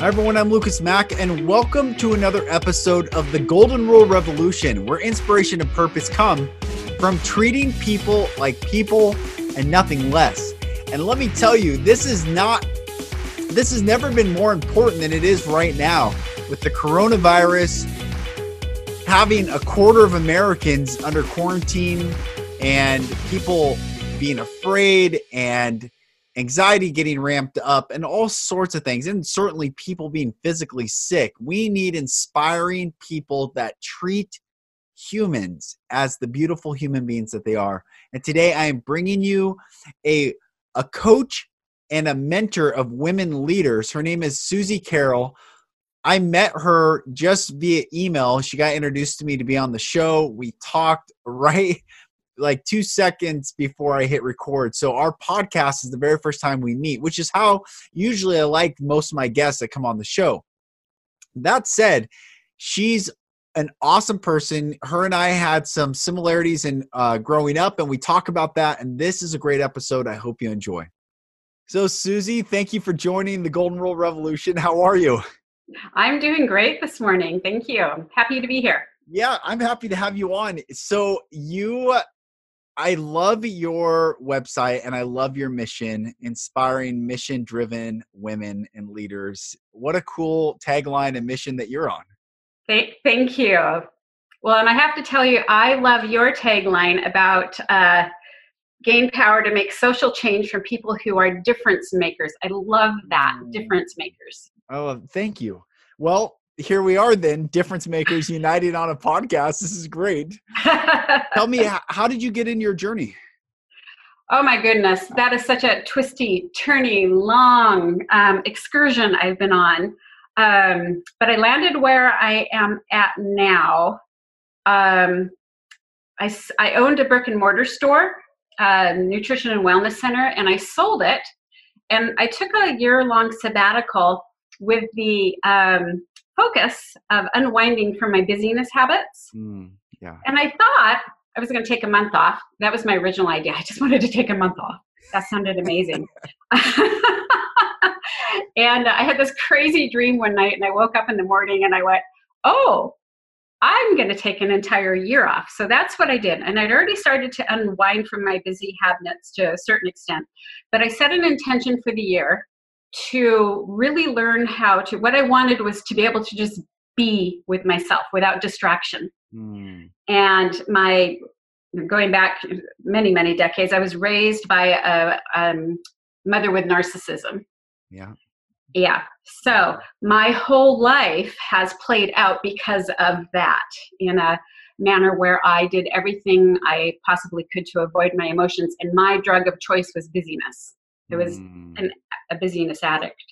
Hi, everyone. I'm Lucas Mack, and welcome to another episode of the Golden Rule Revolution, where inspiration and purpose come from treating people like people and nothing less. And let me tell you, this is not, this has never been more important than it is right now with the coronavirus having a quarter of Americans under quarantine and people being afraid and anxiety getting ramped up and all sorts of things and certainly people being physically sick. We need inspiring people that treat humans as the beautiful human beings that they are. And today i am bringing you a a coach and a mentor of women leaders. Her name is Suzy Carroll. I met her just via email. She got introduced to me to be on the show. We talked right like two seconds before I hit record. So our podcast is the very first time we meet, which is how usually I like most of my guests that come on the show. That said, she's an awesome person. Her and I had some similarities in uh, growing up, and we talk about that. And this is a great episode. I hope you enjoy. So, Suzy, thank you for joining the Golden Rule Revolution. How are you? I'm doing great this morning. Thank you. I'm happy to be here. Yeah, I'm happy to have you on. So, you I love your website and I love your mission, inspiring mission driven women and leaders. What a cool tagline and mission that you're on. Thank, thank you. Well, and I have to tell you, I love your tagline about uh, gain power to make social change from people who are difference makers. I love that, mm. difference makers. Oh, thank you. Well, here we are then difference makers united on a podcast. This is great. Tell me how did you get in your journey? Oh my goodness that is such a twisty turny long um, excursion i've been on. Um, but i landed where i am at now. Um, I, I owned a brick and mortar store a nutrition and wellness center and i sold it. And i took a year long sabbatical with the um, focus of unwinding from my busyness habits. Mm, yeah. And I thought I was going to take a month off. That was my original idea. I just wanted to take a month off. That sounded amazing. and I had this crazy dream one night, and I woke up in the morning and I went, Oh, I'm going to take an entire year off. So that's what I did. And I'd already started to unwind from my busy habits to a certain extent. But I set an intention for the year to really learn how to what i wanted was to be able to just be with myself without distraction. Mm. and my going back many many decades i was raised by a um, mother with narcissism. Yeah. Yeah. So my whole life has played out because of that in a manner where i did everything i possibly could to avoid my emotions and my drug of choice was busyness it was mm. an, a busyness addict.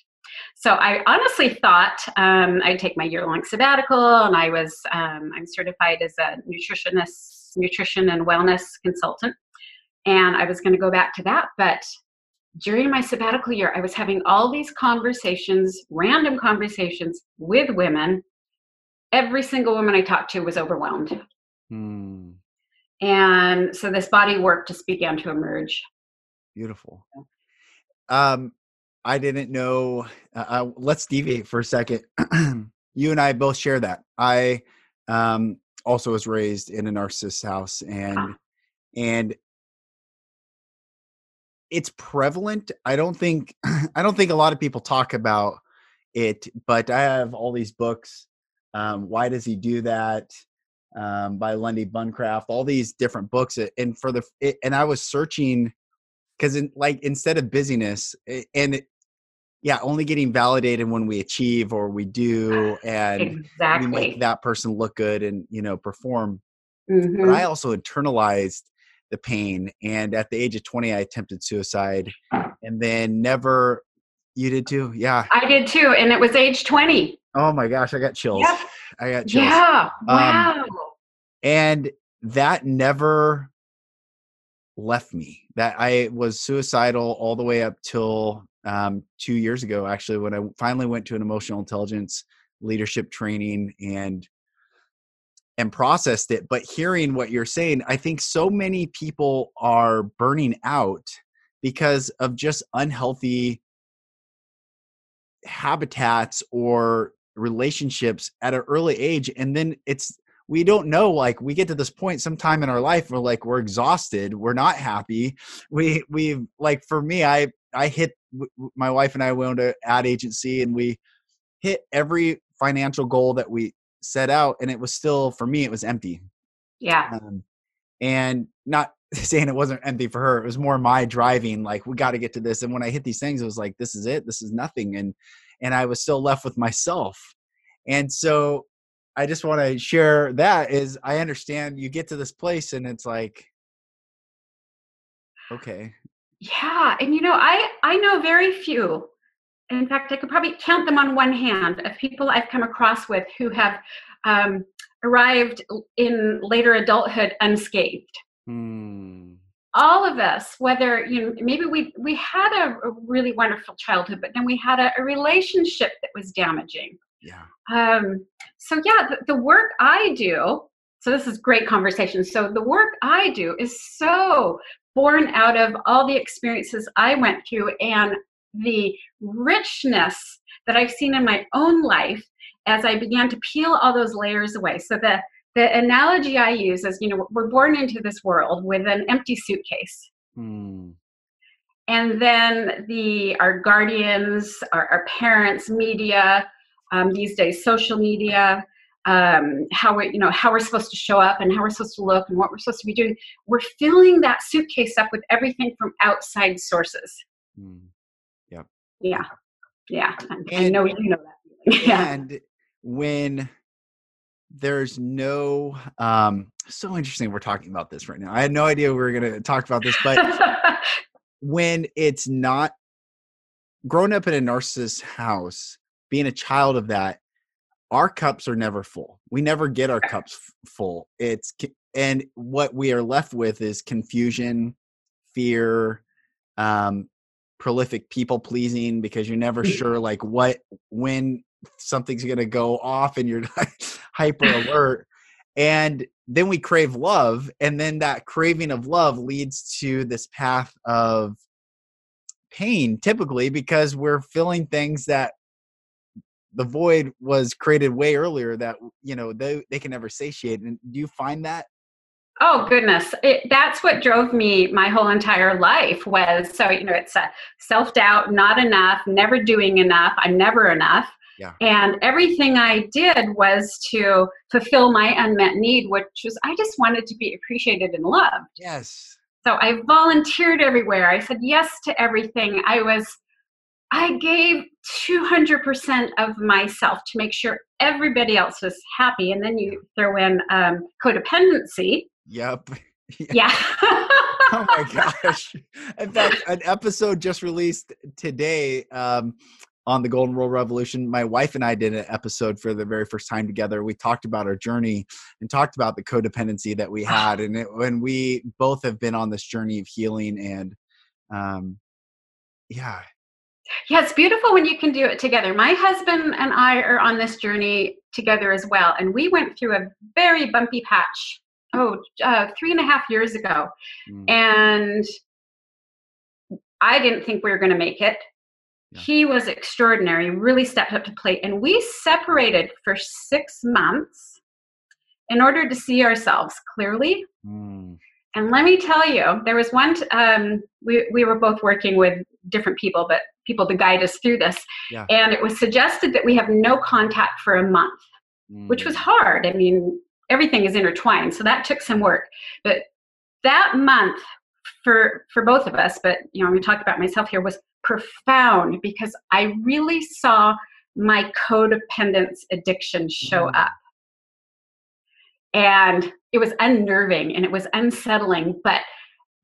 So I honestly thought um, I'd take my year-long sabbatical, and I was um, I'm certified as a nutritionist, nutrition and wellness consultant, and I was going to go back to that. But during my sabbatical year, I was having all these conversations, random conversations with women. Every single woman I talked to was overwhelmed. Mm. And so this body work just began to emerge. Beautiful. Um, I didn't know. Uh, uh, let's deviate for a second. you and I both share that. I um, also was raised in a narcissist house, and ah. and it's prevalent. I don't think I don't think a lot of people talk about it, but I have all these books. Um, Why does he do that? Um, by Lundy Bancroft, all these different books, and for the and I was searching because in like instead of busyness and it, yeah only getting validated when we achieve or we do and exactly. we make that person look good and you know perform mm-hmm. but i also internalized the pain and at the age of 20 i attempted suicide and then never you did too yeah i did too and it was age 20 oh my gosh i got chills yep. i got chills yeah um, wow um, and that never left me. That I was suicidal all the way up till um, two years ago, actually, when I finally went to an emotional intelligence leadership training and and processed it. But hearing what you're saying, I think so many people are burning out because of just unhealthy habitats or relationships at an early age and then it's we don't know like we get to this point sometime in our life where like we're exhausted we're not happy. We we like for me i i hit my wife and i went to ad agency and we hit every financial goal that we set out and it was still for me it was empty. Yeah. Um, and not saying it wasn't empty for her it was more my driving like we got to get to this. And when i hit these things it was like this is it this is nothing. And and i was still left with myself. And so i just want to share that is i understand you get to this place and it's like okay. Yeah and you know i i know very few. In fact i could probably count them on one hand of people i've come across with who have um, arrived in later adulthood unscathed. Hmm. all of us whether you know maybe we we had a, a really wonderful childhood but then we had a, a relationship that was damaging yeah. Um, so yeah the, the work i do so this is great conversation. So the work i do is so born out of all the experiences i went through and the richness that i've seen in my own life as i began to peel all those layers away. So the the analogy i use is you know we're born into this world with an empty suitcase. Hmm. and then the our guardians our, our parents media um, these days social media um, how we you know how we're supposed to show up and how we're supposed to look and what we're supposed to be doing. We're filling that suitcase up with everything from outside sources. Hmm. yeah. Yeah. I And- know you know that yeah. and when there's no um so interesting we're talking about this right now. I had no idea we were going to talk about this but when it's not growing up in a narcissist house being a child of that our cups are never full. We never get our cups f- full. It's and what we are left with is confusion fear um prolific people pleasing because you're never Mm. sure like what when something's going to go off and you're hyper alert. And then we crave love and then that craving of love leads to this path of pain typically because we're feeling things that the void was created way earlier that you know they, they can never satiate and do you find that Oh goodness, it, that's what drove me my whole entire life was so you know it's a self doubt, not enough, never doing enough, I'm never enough, Yeah. and everything I did was to fulfill my unmet need, which was I just wanted to be appreciated and loved. yes So I volunteered everywhere. I said yes to everything. I was, I gave 200% of myself to make sure everybody else was happy. And then you throw in um, codependency. yep Yeah. oh my gosh in fact an episode just released today um on the golden rule revolution my wife and i did an episode for the very first time together we talked about our journey and talked about the codependency that we had and it, when we both have been on this journey of healing and um yeah yeah, it's beautiful when you can do it together. My husband and I are on this journey together as well. And we went through a very bumpy patch, oh, uh, three and a half years ago. mm, and I didn't think we were going to make it. Yeah. He was extraordinary, really stepped up to plate, and we separated for six months in order to see ourselves clearly. mm, And let me tell you, there was one. T- um, we we were both working with different people, but people to guide us through this. Yeah. And it was suggested that we have no contact for a month which was mm, hard. I mean, everything is intertwined, so that took some work. But that month for for both of us, but you know, I'm going to talk about myself here, was profound because I really saw my codependence addiction show Mm. up. And it was unnerving and it was unsettling, but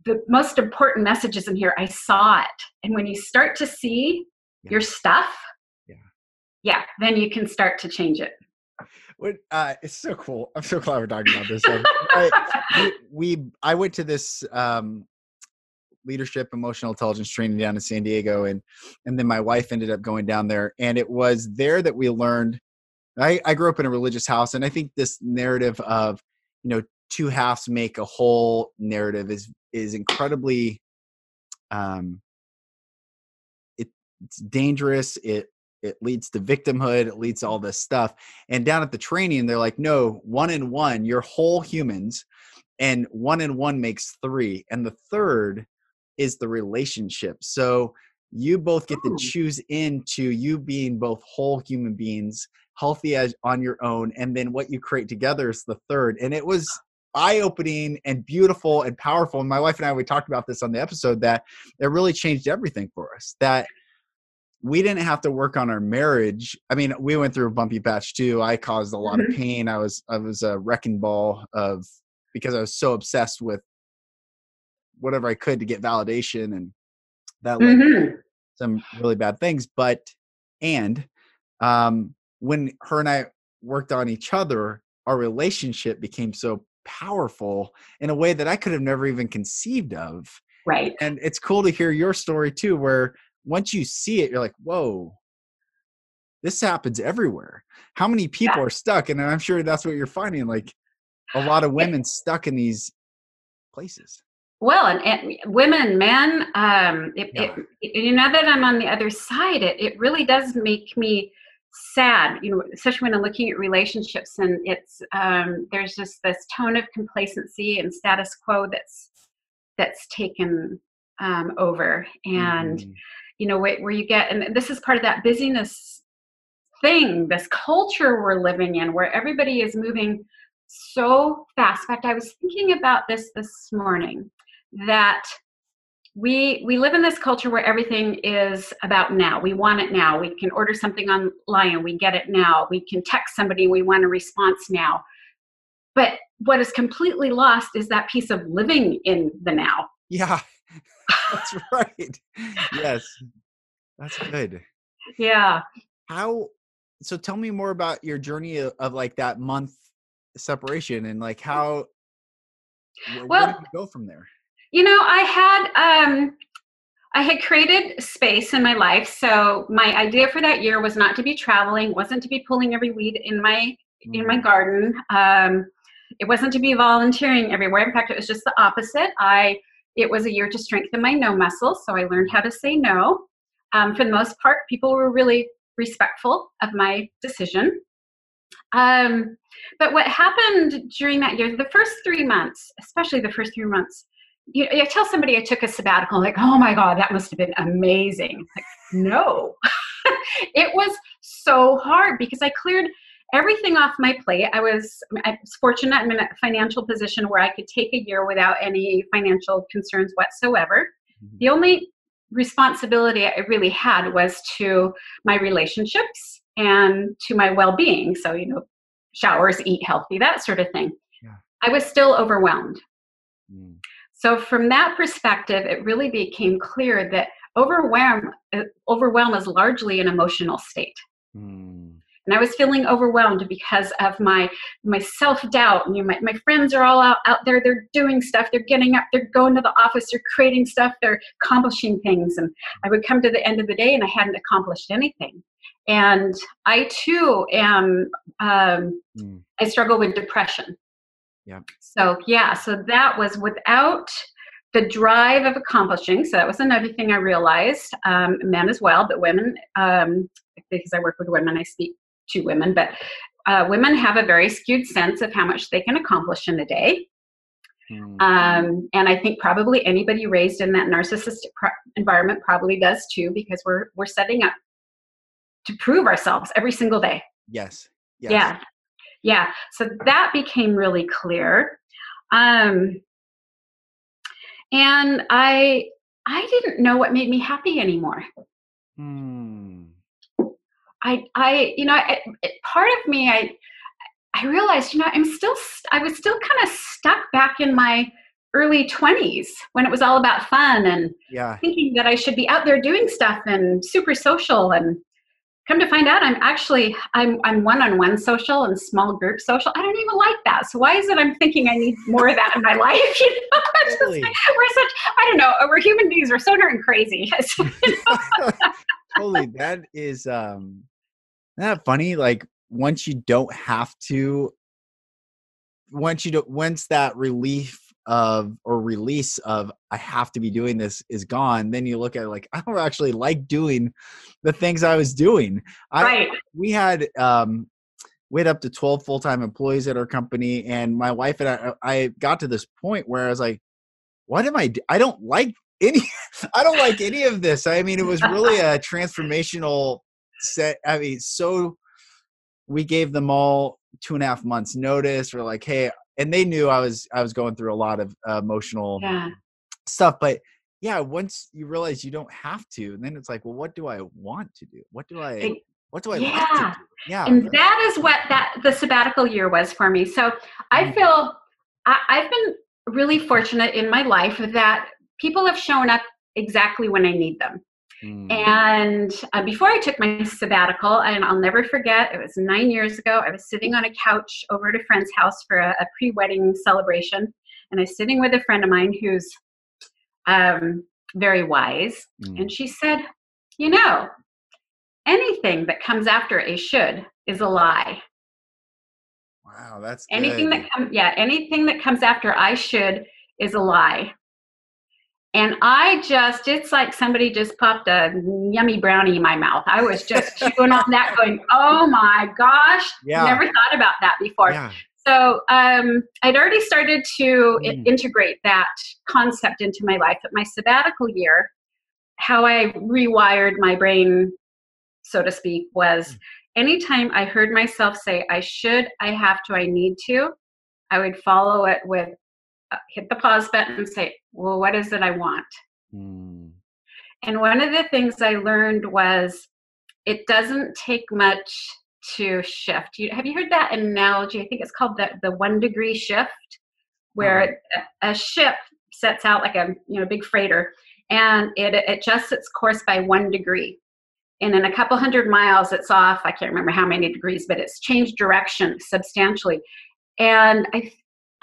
the most important messages in here, I saw it. And when you start to see Yeah. your stuff, Yeah. yeah, then you can start to change it. what uh it's so cool i'm so glad we're talking about this I- we, we i went to this um leadership emotional intelligence training down in san diego and and then my wife ended up going down there and it was there that we learned i i grew up in a religious house and i think this narrative of you know two halves make a whole narrative is is incredibly um it, it's dangerous it it leads to victimhood it leads to all this stuff and down at the training they're like no one in one you're whole humans and one in one makes three and the third is the relationship. So you both get to choose into you being both whole human beings healthy as on your own and then what you create together is the third and it was eye-opening and beautiful and powerful. And my wife and i we talked about this on the episode that it really changed everything for us that we didn't have to work on our marriage. I mean we went through a bumpy patch too. I caused a lot of Mhm. pain. I was i was a wrecking ball of because i was so obsessed with whatever i could to get validation and that led Mhm. some really bad things. But and um when her and i worked on each other our relationship became so powerful in a way that i could have never even conceived of Right. and it's cool to hear your story too where once you see it you're like whoa this happens everywhere how many people Yeah. are stuck and i'm sure that's what you're finding like a lot of women stuck in these places Well, and, and women, men, um, it, Yeah. it, you know that I'm on the other side. It, it really does make me sad, you know, especially when I'm looking at relationships and it's um, there's just this tone of complacency and status quo that's that's taken um, over, and Mhm. you know where, where you get, and this is part of that busyness thing, this culture we're living in, where everybody is moving so fast. In fact, I was thinking about this this morning that we we live in this culture where everything is about now. We want it now. We can order something online, we get it now. We can text somebody, we want a response now. But what is completely lost is that piece of living in the now. yeah that's right yes that's good Yeah. how so tell me more about your journey of, of like that month separation and like how wh- where Well- did you go from there You know, I had um I had created space in my life. So my idea for that year was not to be traveling, wasn't to be pulling every weed in my in my Mhm. garden. Um, it wasn't to be volunteering everywhere. In fact, it was just the opposite. I it was a year to strengthen my no muscles, so I learned how to say no. Um, for the most part, people were really respectful of my decision. Um, but what happened during that year, the first three months, especially the first three months, you, I tell somebody I took a sabbatical, like, oh my God, that must have been amazing. Like, no, it was so hard because I cleared everything off my plate. I was, I was fortunate. I'm in a financial position where I could take a year without any financial concerns whatsoever. Mhm. The only responsibility I really had was to my relationships and to my well being. So, you know, showers, eat healthy, that sort of thing. Yeah. I was still overwhelmed. Mm. So, from that perspective, it really became clear that overwhelm, uh, overwhelm is largely an emotional state Mm. and I was feeling overwhelmed because of my my self doubt. You know, my my friends are all out out there. They're doing stuff. They're getting up. They're going to the office. They're creating stuff. They're accomplishing things. And I would come to the end of the day and I hadn't accomplished anything. And I too am. Um, Mm. I struggle with depression. Yeah. So yeah. So that was without the drive of accomplishing. So that was another thing I realized. Um, men as well, but women. Um, because I work with women, I speak to women, but uh, women have a very skewed sense of how much they can accomplish in a day. Mm. Um, and I think probably anybody raised in that narcissistic pro- environment probably does too, because we're we're setting up to prove ourselves every single day. yes yes Yeah, yeah. So that became really clear, um, and I I didn't know what made me happy anymore. Mm. I, I, you know, it, part of me, I, I realized, you know, I'm still, st- I was still kind of stuck back in my early 20s when it was all about fun and yeah thinking that I should be out there doing stuff and super social. And come to find out, I'm actually, I'm, I'm one-on-one social and small group social. I don't even like that. So why is it I'm thinking I need more of that in my life? You know, It's just Totally. like, we're such, I don't know, we're human beings. We're so darn crazy. totally that is um isn't that funny like once you don't have to once you don't once that relief of or release of I have to be doing this is gone, then you look at it like I don't actually like doing the things I was doing. I, right. We had um, we had up to 12 full-time employees at our company and my wife and I, I got to this point where I was like, what am I, do- I don't like any, I don't like any of this. I mean, it was really a transformational set. I mean, so we gave them all two and a half months notice. We're like, Hey, and they knew I was, I was going through a lot of uh, emotional Yeah. stuff, but yeah, once you realize you don't have to, and then it's like, well, what do I want to do? What do I, what do I like Yeah. do? Yeah. and that is what that the sabbatical year was for me so i Mhm. feel I, i've been really fortunate in my life that people have shown up exactly when i need them Mm. and uh, before i took my sabbatical and i'll never forget it was nine years ago i was sitting on a couch over at a friend's house for a, a pre-wedding celebration and i was sitting with a friend of mine who's um, very wise Mm. and she said you know anything that comes after a should is a lie Wow, that's anything good. that comes yeah anything that comes after i should is a lie and i just it's like somebody just popped a yummy brownie in my mouth i was just chewing on that going oh my gosh Yeah. never thought about that before yeah. so um, i'd already started to Mm. integrate that concept into my life at my sabbatical year how i rewired my brain so to speak was Mm. anytime i heard myself say i should i have to i need to i would follow it with hit the pause button and say well what is it i want Mm. and one of the things I learned was it doesn't take much to shift. You, have you heard that analogy? I think it's called the, the one degree shift, where a, a ship sets out like a you know big freighter and it adjusts its course by one degree. And in a couple hundred miles, it's off. I can't remember how many degrees, but it's changed direction substantially. And I,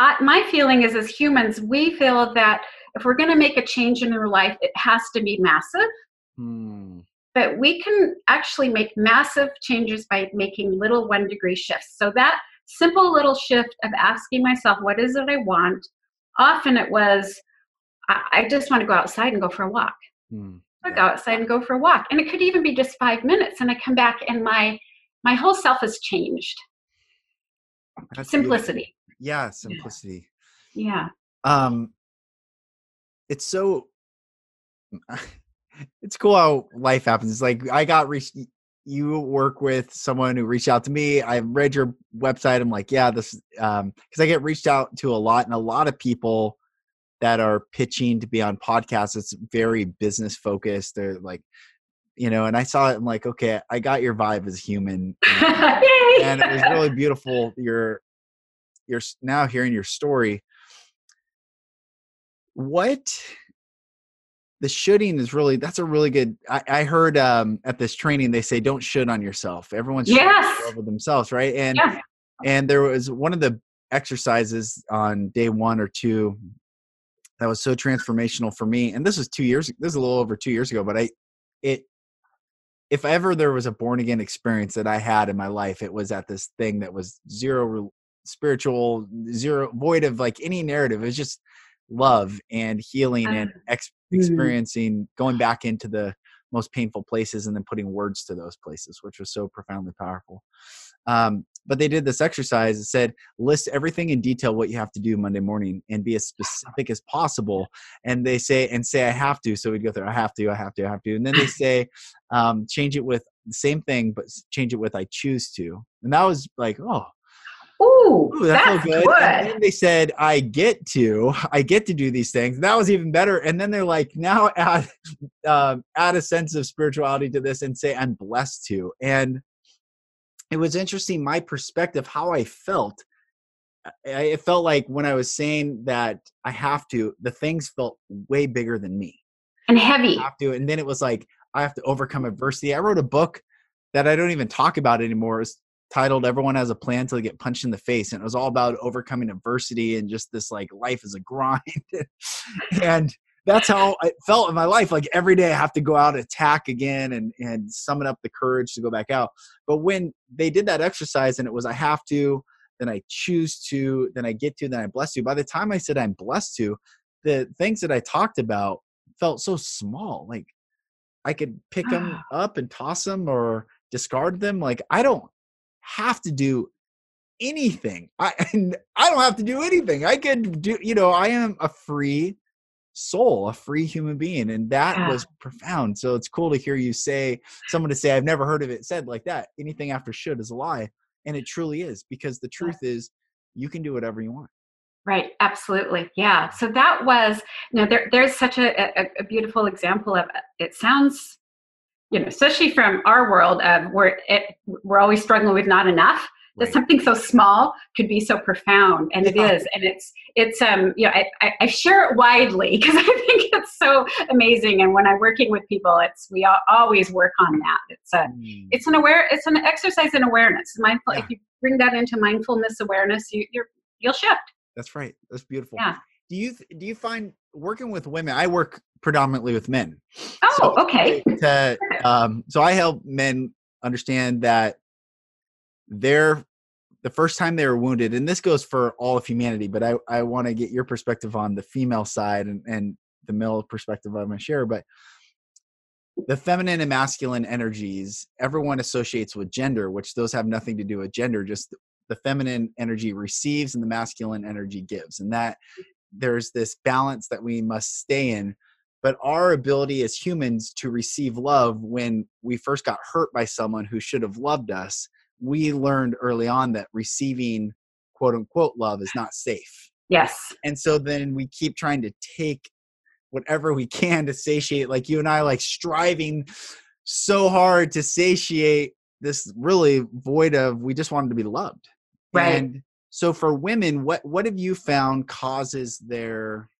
I my feeling is, as humans, we feel that if we're going to make a change in our life, it has to be massive. Mm. But we can actually make massive changes by making little one degree shifts. So that simple little shift of asking myself, what is it I want? Often it was, I, I just want to go outside and go for a walk. Mm. I go outside and go for a walk. And it could even be just five minutes. And I come back and my my whole self has changed. That's. Simplicity. Yeah, simplicity. Yeah. Um, it's so. It's cool how life happens. It's like I got reached. You work with someone who reached out to me. I read your website. I'm like, yeah, this um because I get reached out to a lot, and a lot of people that are pitching to be on podcasts. It's very business focused. They're like, you know, and I saw it. I'm like, okay, I got your vibe as human. and- and it was really beautiful your your s- now hearing your story what the shooting is really that's a really good i, I heard um at this training they say don't shoot on yourself everyone's Yes. over themselves right and Yeah. and there was one of the exercises on day one or two that was so transformational for me and this was two years this is a little over two years ago but i it if ever there was a born again experience that i had in my life it was at this thing that was zero spiritual zero void of like any narrative it was just love and healing and ex- Mm. experiencing going back into the most painful places and then putting words to those places which was so profoundly powerful. Um, but they did this exercise it said list everything in detail what you have to do monday morning and be as specific as possible. And they say and say i have to. So we'd go through i have to i have to i have to. And then they say um, change it with the same thing but change it with i choose to. And that was like oh Ooh, Ooh, that that's good. good. And then they said, I get to, I get to do these things. That was even better. And then they're like, now add, um, add a sense of spirituality to this and say, I'm blessed to. And it was interesting, my perspective, how I felt. I, it felt like when I was saying that I have to, the things felt way bigger than me and heavy. have to. And then it was like, I have to overcome adversity. I wrote a book that I don't even talk about anymore. It's titled Everyone Has a Plan Till They Get Punched in the Face. And it was all about overcoming adversity and just this like life is a grind. and that's how I felt in my life. Like every day I have to go out, attack again and, and summon up the courage to go back out. But when they did that exercise and it was, I have to, then I choose to, then I get to, then I bless you. By the time I said I'm blessed to, the things that I talked about felt so small. Like I could pick them up and toss them or discard them. Like I don't have to do anything. I I don't have to do anything. I could do, you know, I am a free soul, a free human being. And that yeah. was profound. So it's cool to hear you say, someone to say, I've never heard of it said like that. Anything after should is a lie. And it truly is because the truth yeah. is you can do whatever you want. Right, absolutely. Yeah. So that was, you know, there, there's such a, a, a beautiful example of uh, it sounds, you know, especially from our world of where it, we're always struggling with not enough that something so small could be so profound and it is and it's it's um you know i, I, I share it widely because i think it's so amazing and when i'm working with people it's we all, always work on that. It's a mm. it's an aware it's an exercise in awareness. Mindful yeah. if you bring that into mindfulness awareness you you're you'll shift. That's right. That's beautiful. Yeah. Do you do you find working with women i work predominantly with men oh so okay to, um, so i help men understand that they're the first time they were wounded, and this goes for all of humanity, but I, I want to get your perspective on the female side and, and the male perspective I'm going to share. But the feminine and masculine energies, everyone associates with gender, which those have nothing to do with gender, just the feminine energy receives and the masculine energy gives. And that there's this balance that we must stay in. But our ability as humans to receive love when we first got hurt by someone who should have loved us we learned early on that receiving quote unquote love is not safe. Yes. And so then we keep trying to take whatever we can to satiate, like you and I, like striving so hard to satiate this really void of we just wanted to be loved. Right. And so for women, what what have you found causes their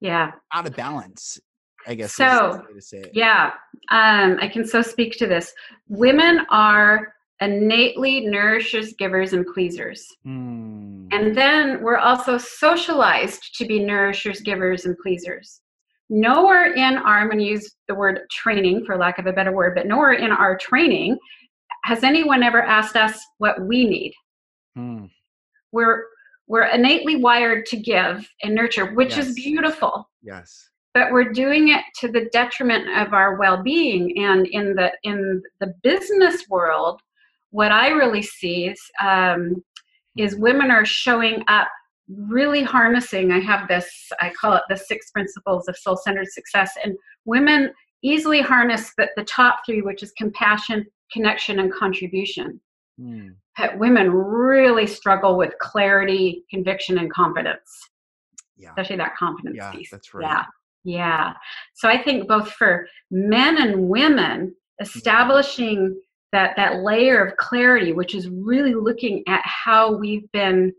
yeah out of balance I guess. So, yeah, um, I can so speak to this. Women are innately nourishers, givers, and pleasers. Mm. And then we're also socialized to be nourishers, givers, and pleasers. Nowhere in our, I'm going to use the word training for lack of a better word, but nowhere in our training has anyone ever asked us what we need. Mm. We're we're innately wired to give and nurture, which yes. is beautiful. Yes but we're doing it to the detriment of our well-being and in the in the business world what i really see is um, is women are showing up really harnessing i have this i call it the six principles of soul-centered success and women easily harness the, the top three which is compassion connection and contribution mm. but women really struggle with clarity conviction and confidence yeah. especially that confidence yeah, piece that's right yeah yeah. So I think both for men and women, establishing that that layer of clarity, which is really looking at how we've been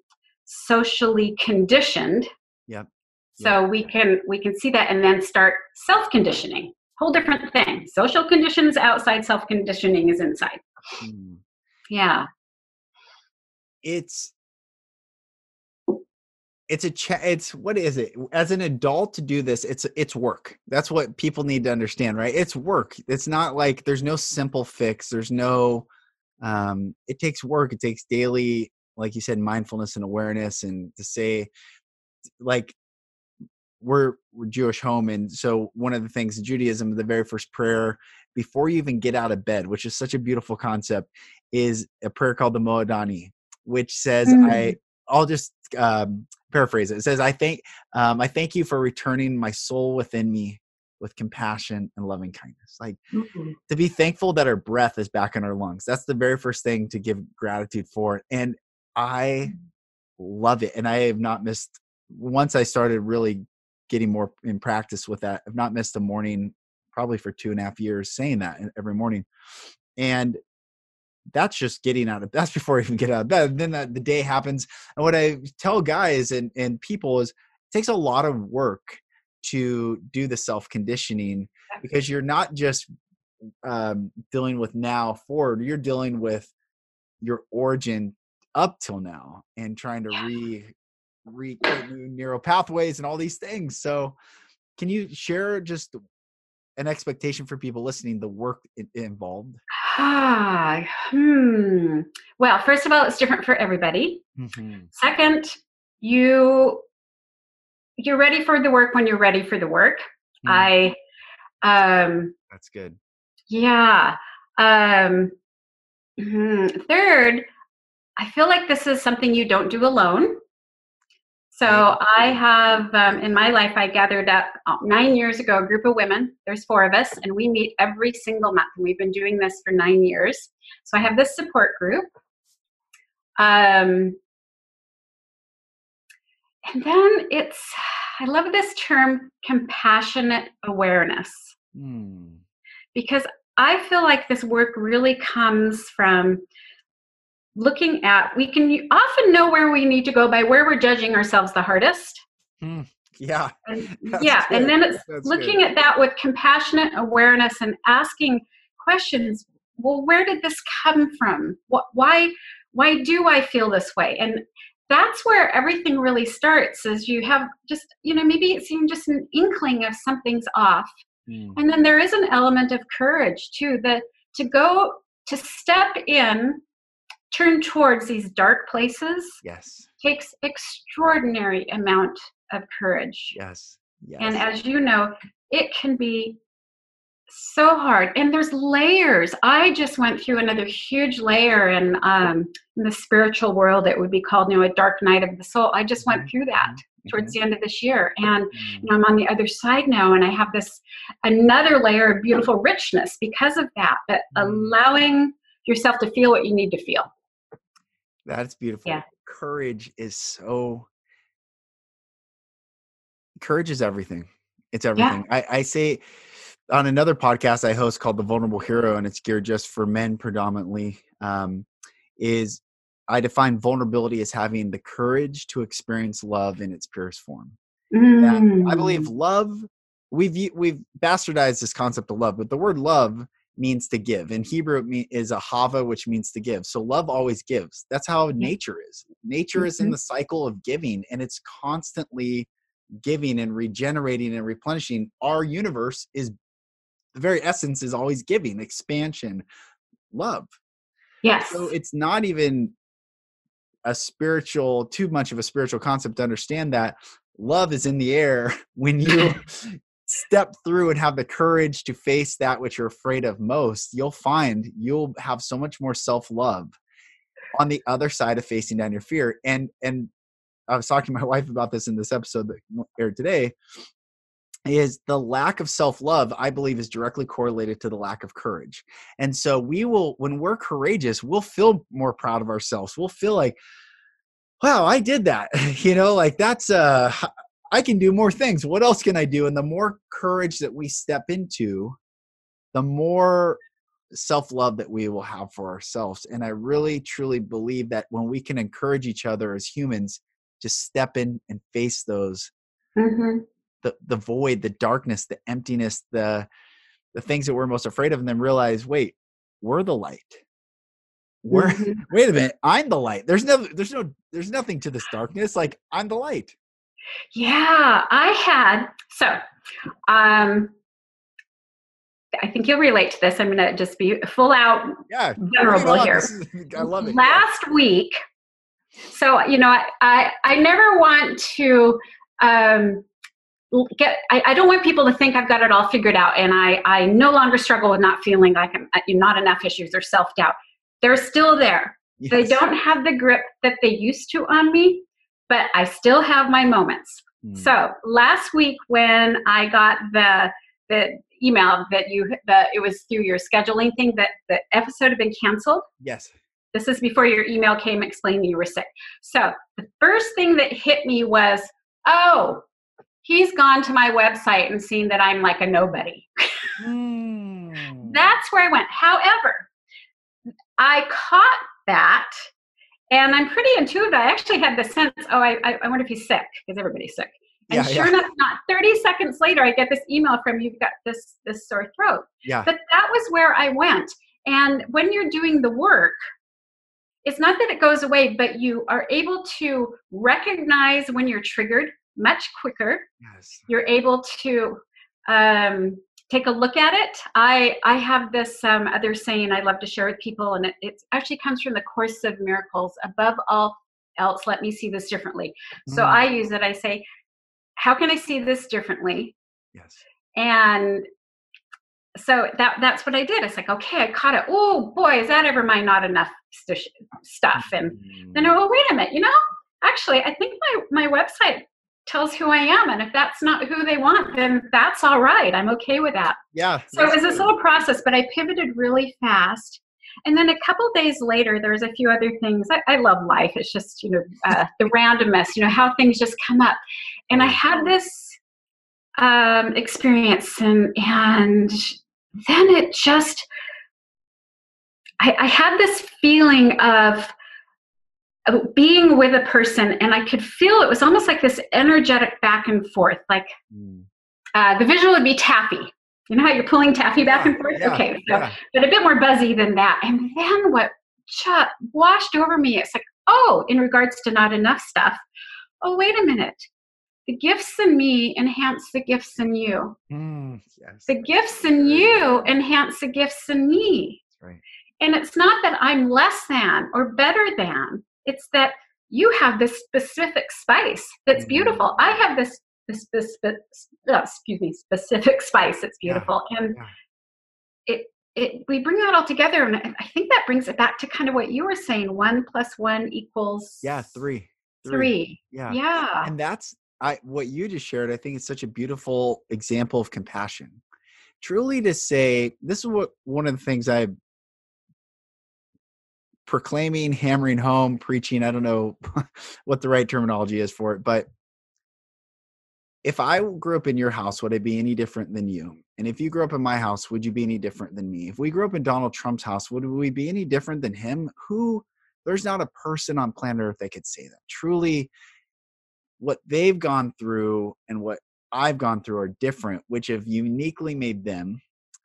socially conditioned. Yep. So we can we can see that and then start self conditioning. Whole different thing. Social conditions outside, self conditioning is inside. Hmm. Yeah. It's it's a ch- it's what is it as an adult to do this it's it's work that's what people need to understand right it's work it's not like there's no simple fix there's no um it takes work it takes daily like you said mindfulness and awareness and to say like we're we're Jewish home and so one of the things in Judaism the very first prayer before you even get out of bed which is such a beautiful concept is a prayer called the Modeh Ani which says mm. I I'll just um, paraphrase it. It says, "I thank um, I thank you for returning my soul within me with compassion and loving kindness." Like mm-hmm. to be thankful that our breath is back in our lungs. That's the very first thing to give gratitude for. And I love it. And I have not missed once I started really getting more in practice with that. I've not missed a morning probably for two and a half years saying that every morning. And that's just getting out of that's before I even get out of bed. then the, the day happens. And what I tell guys and, and people is it takes a lot of work to do the self conditioning because you're not just um, dealing with now forward, you're dealing with your origin up till now and trying to re re new neural pathways and all these things. So, can you share just an expectation for people listening the work involved? Ah, hmm. Well, first of all, it's different for everybody. Mm-hmm. Second, you you're ready for the work when you're ready for the work. Mm. I um That's good. yeah. Um mhm. third, I feel like this is something you don't do alone. So I have um, in my life I gathered up uh, nine years ago a group of women. There's four of us, and we meet every single month, and we've been doing this for nine years. So I have this support group. Um, and then it's I love this term compassionate awareness Mm. because I feel like this work really comes from looking at we can often know where we need to go by where we're judging ourselves the hardest Mm. Yeah. and yeah good. and then it's That's looking good. at that with compassionate awareness and asking questions well where did this come from what why why do i feel this way and that's where everything really starts is you have just you know maybe it's even just an inkling of something's off Mm. and then there is an element of courage too that to go to step in turn towards these dark places Yes. takes extraordinary amount of courage Yes. Yes. and as you know it can be so hard and there's layers i just went through another huge layer in um in the spiritual world it would be called you know a dark night of the soul i just went Mhm, through that towards the end of this year and you know, I'm on the other side now, and I have this another layer of beautiful richness because of that. But allowing yourself to feel what you need to feel. That's beautiful. Yeah. Courage is so. Courage is everything. It's everything. I, I say on another podcast I host called The Vulnerable Hero, and it's geared just for men predominantly. Um, is I define vulnerability as having the courage to experience love in its purest form. I believe Mm. love. We've we've bastardized this concept of love, but the word love means to give. In Hebrew, it is ahava, which means to give. So love always gives. That's how nature is. Nature is in Mhm. the cycle of giving, and it's constantly giving and regenerating and replenishing. Our universe is the very essence is always giving, expansion, love. Yes. So it's not even a spiritual, too much of a spiritual concept to understand that love is in the air when you step through and have the courage to face that which you're afraid of most. You'll find you'll have so much more self love on the other side of facing down your fear. And and I was talking to my wife about this in this episode that aired today. Is the lack of self love, I believe, is directly correlated to the lack of courage. And so we will, when we're courageous, we'll feel more proud of ourselves. We'll feel like, wow, I did that. you know, like that's, uh, I can do more things. What else can I do? And the more courage that we step into, the more self love that we will have for ourselves. And I really, truly believe that when we can encourage each other as humans, to step in and face those Mhm. the the void, the darkness, the emptiness, the the things that we're most afraid of, and then realize, wait, we're the light. We're Mhm. wait a minute, I'm the light. There's no there's no there's nothing to this darkness. Like I'm the light. Yeah, I had so um I think you'll relate to this. I'm gonna just be full out Yeah. vulnerable bring it on. here. I love it. yeah. last week so you know I, I i never want to um get I, I don't want people to think i've got it all figured out and i i no longer struggle with not feeling like i'm uh, not enough issues or self-doubt they're still there they don't have the grip that they used to on me but i still have my moments Mm. so last week when i got the the email that you that it was through your scheduling thing that the episode had been canceled yes. this is before your email came explaining you were sick. So the first thing that hit me was, oh, he's gone to my website and seen that I'm like a nobody. Mm. That's where I went. However, I caught that and I'm pretty intuitive. I actually had the sense, oh, I, I I wonder if he's sick because everybody's sick. And Yeah, sure yeah. enough, not 30 seconds later, I get this email from you've got this this sore throat. yeah. But that was where I went. And when you're doing the work, it's not that it goes away, but you are able to recognize when you're triggered much quicker. Yes. You're able to um, take a look at it. I I have this um, other saying I love to share with people, and it, it actually comes from the Course of Miracles. Above all else, let me see this differently. Mm. So I use it. I say, how can I see this differently? Yes. And so that that's what I did. It's like, okay, I caught it. Oh boy, is that ever my not enough st- stuff? And mm. then oh wait a minute, you know, actually, I think my my website tells who I am. And if that's not who they want, then that's all right. I'm okay with that. Yeah. So it was this little process, but I pivoted really fast. And then a couple days later, there's a few other things. I, I love life. It's just, you know, uh, the randomness, you know, how things just come up. And I had this um, experience, and, and then it just, I, I had this feeling of, being with a person and i could feel it was almost like this energetic back and forth like mm. uh, the visual would be taffy you know how you're pulling taffy back yeah, and forth yeah, okay so yeah. but a bit more buzzy than that and then what just washed over me it's like oh in regards to not enough stuff oh wait a minute the gifts in me enhance the gifts in you mm, yes. the gifts in you enhance the gifts in me right. and it's not that i'm less than or better than it's that you have this specific spice that's mm-hmm. beautiful. I have this this, this, this uh, excuse me specific spice that's beautiful, yeah. and yeah. it it we bring that all together, and I think that brings it back to kind of what you were saying: one plus one equals yeah three. Three. three. Yeah. Yeah. And that's I what you just shared. I think it's such a beautiful example of compassion. Truly, to say this is what one of the things I proclaiming, hammering home, preaching. I don't know what the right terminology is for it, but if I grew up in your house, would I be any different than you? And if you grew up in my house, would you be any different than me? If we grew up in Donald Trump's house, would we be any different than him? Who, there's not a person on planet Earth that could say that. Truly, what they've gone through and what I've gone through are different, which have uniquely made them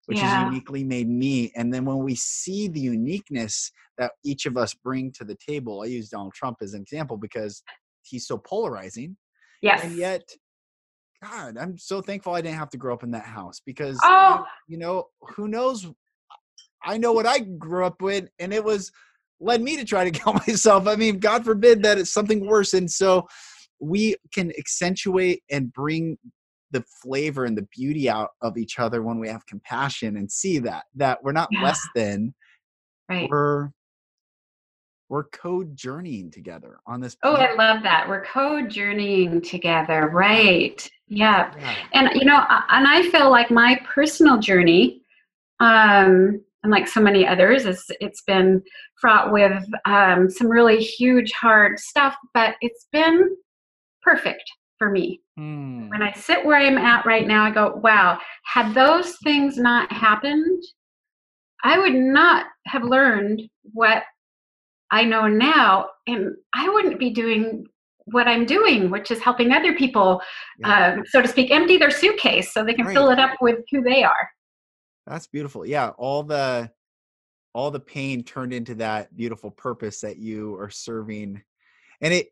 which yeah. has uniquely made me. And then when we see the uniqueness that each of us bring to the table, I use Donald Trump as an example because he's so polarizing. Yes. And yet, God, I'm so thankful I didn't have to grow up in that house because, oh. you know, who knows? I know what I grew up with, and it was led me to try to kill myself. I mean, God forbid that it's something worse. And so we can accentuate and bring the flavor and the beauty out of each other when we have compassion and see that that we're not yeah. less than right we're we're co-journeying together on this oh i love that we're co-journeying together right yeah. yeah. and you know and i feel like my personal journey um and like so many others it's, it's been fraught with um, some really huge hard stuff but it's been perfect for me. Mm. When I sit where I'm at right now, I go, wow, had those things not happened, I would not have learned what I know now, and I wouldn't be doing what I'm doing, which is helping other people, yeah. uh, so to speak, empty their suitcase so they can right. fill it up with who they are. That's beautiful. Yeah, all the all the pain turned into that beautiful purpose that you are serving, and it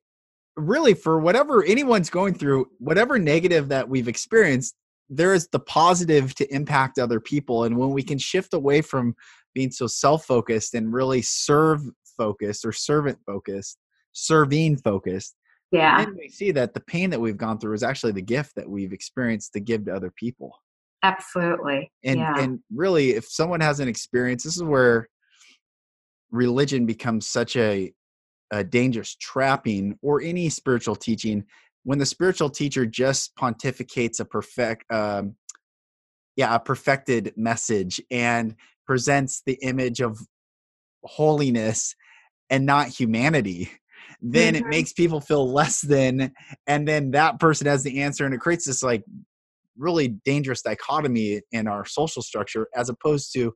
really for whatever anyone's going through, whatever negative that we've experienced, there is the positive to impact other people. And when we can shift away from being so self focused and really serve focused or servant focused, serving focused, yeah. Then we see that the pain that we've gone through is actually the gift that we've experienced to give to other people. Absolutely. And yeah. and really if someone has an experience, this is where religion becomes such a a dangerous trapping or any spiritual teaching when the spiritual teacher just pontificates a perfect um, yeah a perfected message and presents the image of holiness and not humanity then mm-hmm. it makes people feel less than and then that person has the answer and it creates this like really dangerous dichotomy in our social structure as opposed to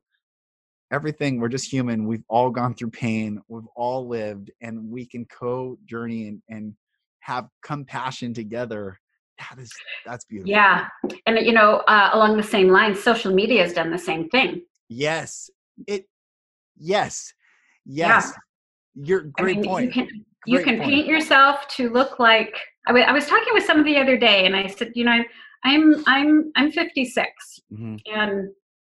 everything we're just human we've all gone through pain we've all lived and we can co-journey and, and have compassion together that is that's beautiful yeah and you know uh, along the same lines social media has done the same thing yes it yes yes yeah. you're great I mean, point you can, you can point. paint yourself to look like I, w- I was talking with someone the other day and i said you know I'm I'm I'm 56 mm-hmm. and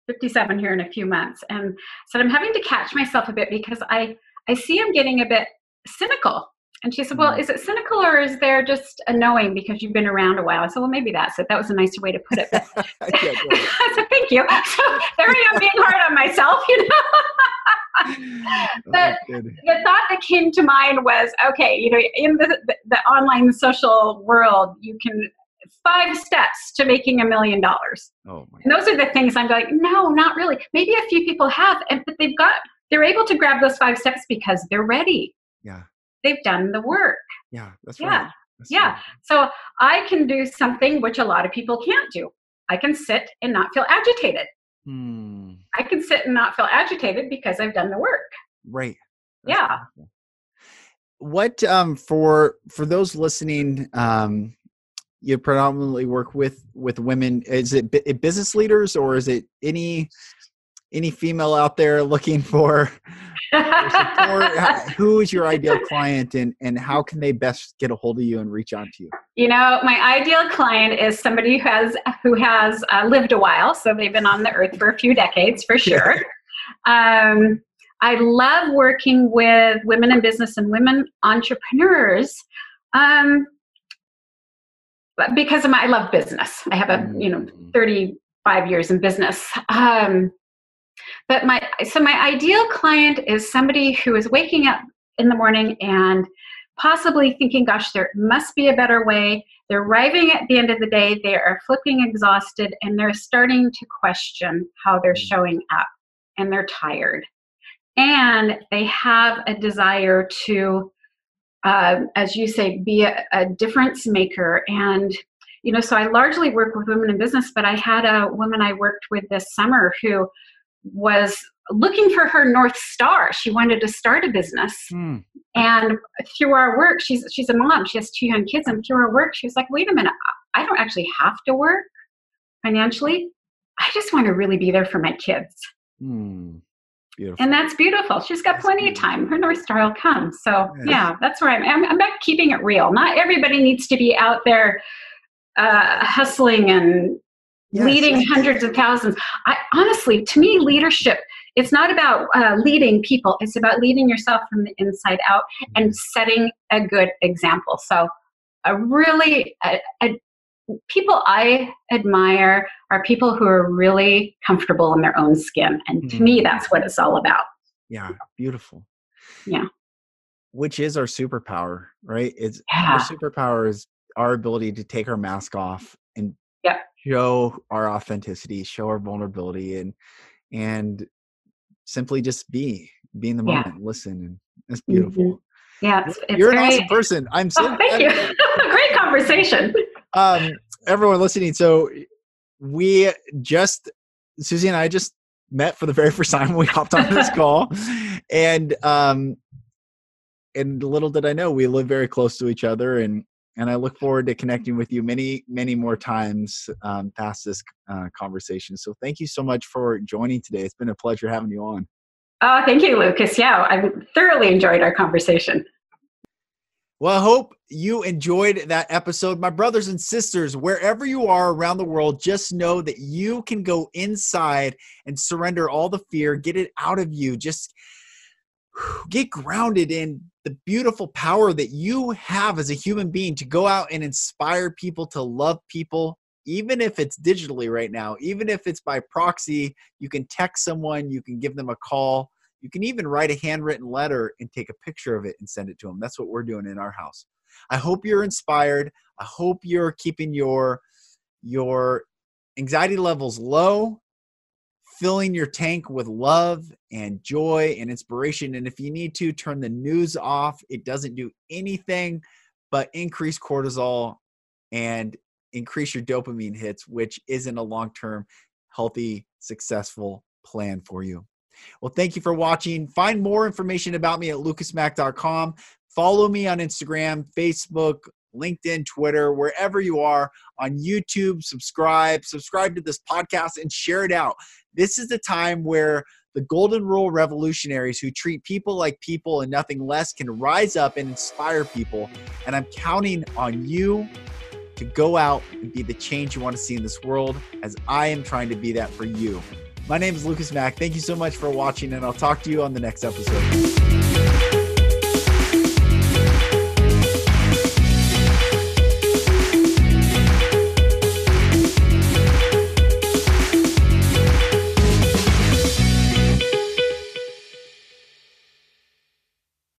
57 here in a few months, and said, I'm having to catch myself a bit because I I see I'm getting a bit cynical. And she said, Well, mm-hmm. is it cynical or is there just a knowing because you've been around a while? I said, Well, maybe that's it. That was a nicer way to put it. But, I said, Thank you. So there I am being hard on myself, you know. but oh, the thought that came to mind was okay, you know, in the, the, the online social world, you can five steps to making a million dollars. Oh and those are the things I'm like, no, not really. Maybe a few people have, and but they've got they're able to grab those five steps because they're ready. Yeah. They've done the work. Yeah, that's yeah. right. That's yeah. Right. So I can do something which a lot of people can't do. I can sit and not feel agitated. Hmm. I can sit and not feel agitated because I've done the work. Right. That's yeah. What um for for those listening um you predominantly work with with women is it business leaders or is it any any female out there looking for, who is your ideal client and, and how can they best get a hold of you and reach out to you? You know, my ideal client is somebody who has who has uh, lived a while, so they've been on the earth for a few decades for sure. um, I love working with women in business and women entrepreneurs. Um, because my, I love business. I have a you know mm. 35 years in business. Um, but my so my ideal client is somebody who is waking up in the morning and possibly thinking, gosh, there must be a better way. They're arriving at the end of the day, they are flipping exhausted, and they're starting to question how they're mm. showing up, and they're tired. And they have a desire to, uh, as you say, be a, a difference maker. And, you know, so I largely work with women in business, but I had a woman I worked with this summer who was looking for her north star. She wanted to start a business. Mm. and through our work she's she's a mom. She has two young kids. And through our work she was like wait a minute. I don't actually have to work financially. I just want to really be there for my kids. Mm. Beautiful. And that's beautiful. She's got plenty of time. Her North Star will come. So, yes. yeah, that's where I'm. I'm, I'm back keeping it real. Not everybody needs to be out there uh, hustling and yes. leading hundreds of thousands. I honestly, to me, leadership it's not about uh, leading people it's about leading yourself from the inside out and mm-hmm. setting a good example so a really a, a, people i admire are people who are really comfortable in their own skin and mm-hmm. to me mm-hmm. that's what it's all about yeah beautiful yeah which is our superpower right it's yeah. our superpower is our ability to take our mask off and yep show our authenticity, show our vulnerability, and and simply just be, be in the moment, yeah. listen, and it's beautiful. Mm-hmm. Yeah, it's, it's you're very, an awesome person. I'm so oh, thank you. Great conversation. Um, everyone listening, so we just Suzy and I just met for the very first time when we hopped on this call, and um, and little did I know we live very close to each other, and and I look forward to connecting with you many, many more times um, past this uh, conversation. So thank you so much for joining today. It's been a pleasure having you on. Oh, thank you, Lucas. Yeah, I thoroughly enjoyed our conversation. Well, I hope you enjoyed that episode. My brothers and sisters, wherever you are around the world, just know that you can go inside and surrender all the fear, get it out of you. Just get grounded in the beautiful power that you have as a human being to go out and inspire people to love people even if it's digitally right now even if it's by proxy you can text someone you can give them a call you can even write a handwritten letter and take a picture of it and send it to them that's what we're doing in our house i hope you're inspired i hope you're keeping your your anxiety levels low filling your tank with love and joy and inspiration. And if you need to, turn the news off. It doesn't do anything but increase cortisol and increase your dopamine hits, which isn't a long term, healthy, successful plan for you. Well, thank you for watching. Find more information about me at lucasmack.com. Follow me on Instagram, Facebook, LinkedIn, Twitter, wherever you are, on YouTube, subscribe, subscribe to this podcast and share it out. This is the time where the golden rule revolutionaries who treat people like people and nothing less can rise up and inspire people. And I'm counting on you to go out and be the change you want to see in this world, as I am trying to be that for you. My name is Lucas Mack. Thank you so much for watching, and I'll talk to you on the next episode.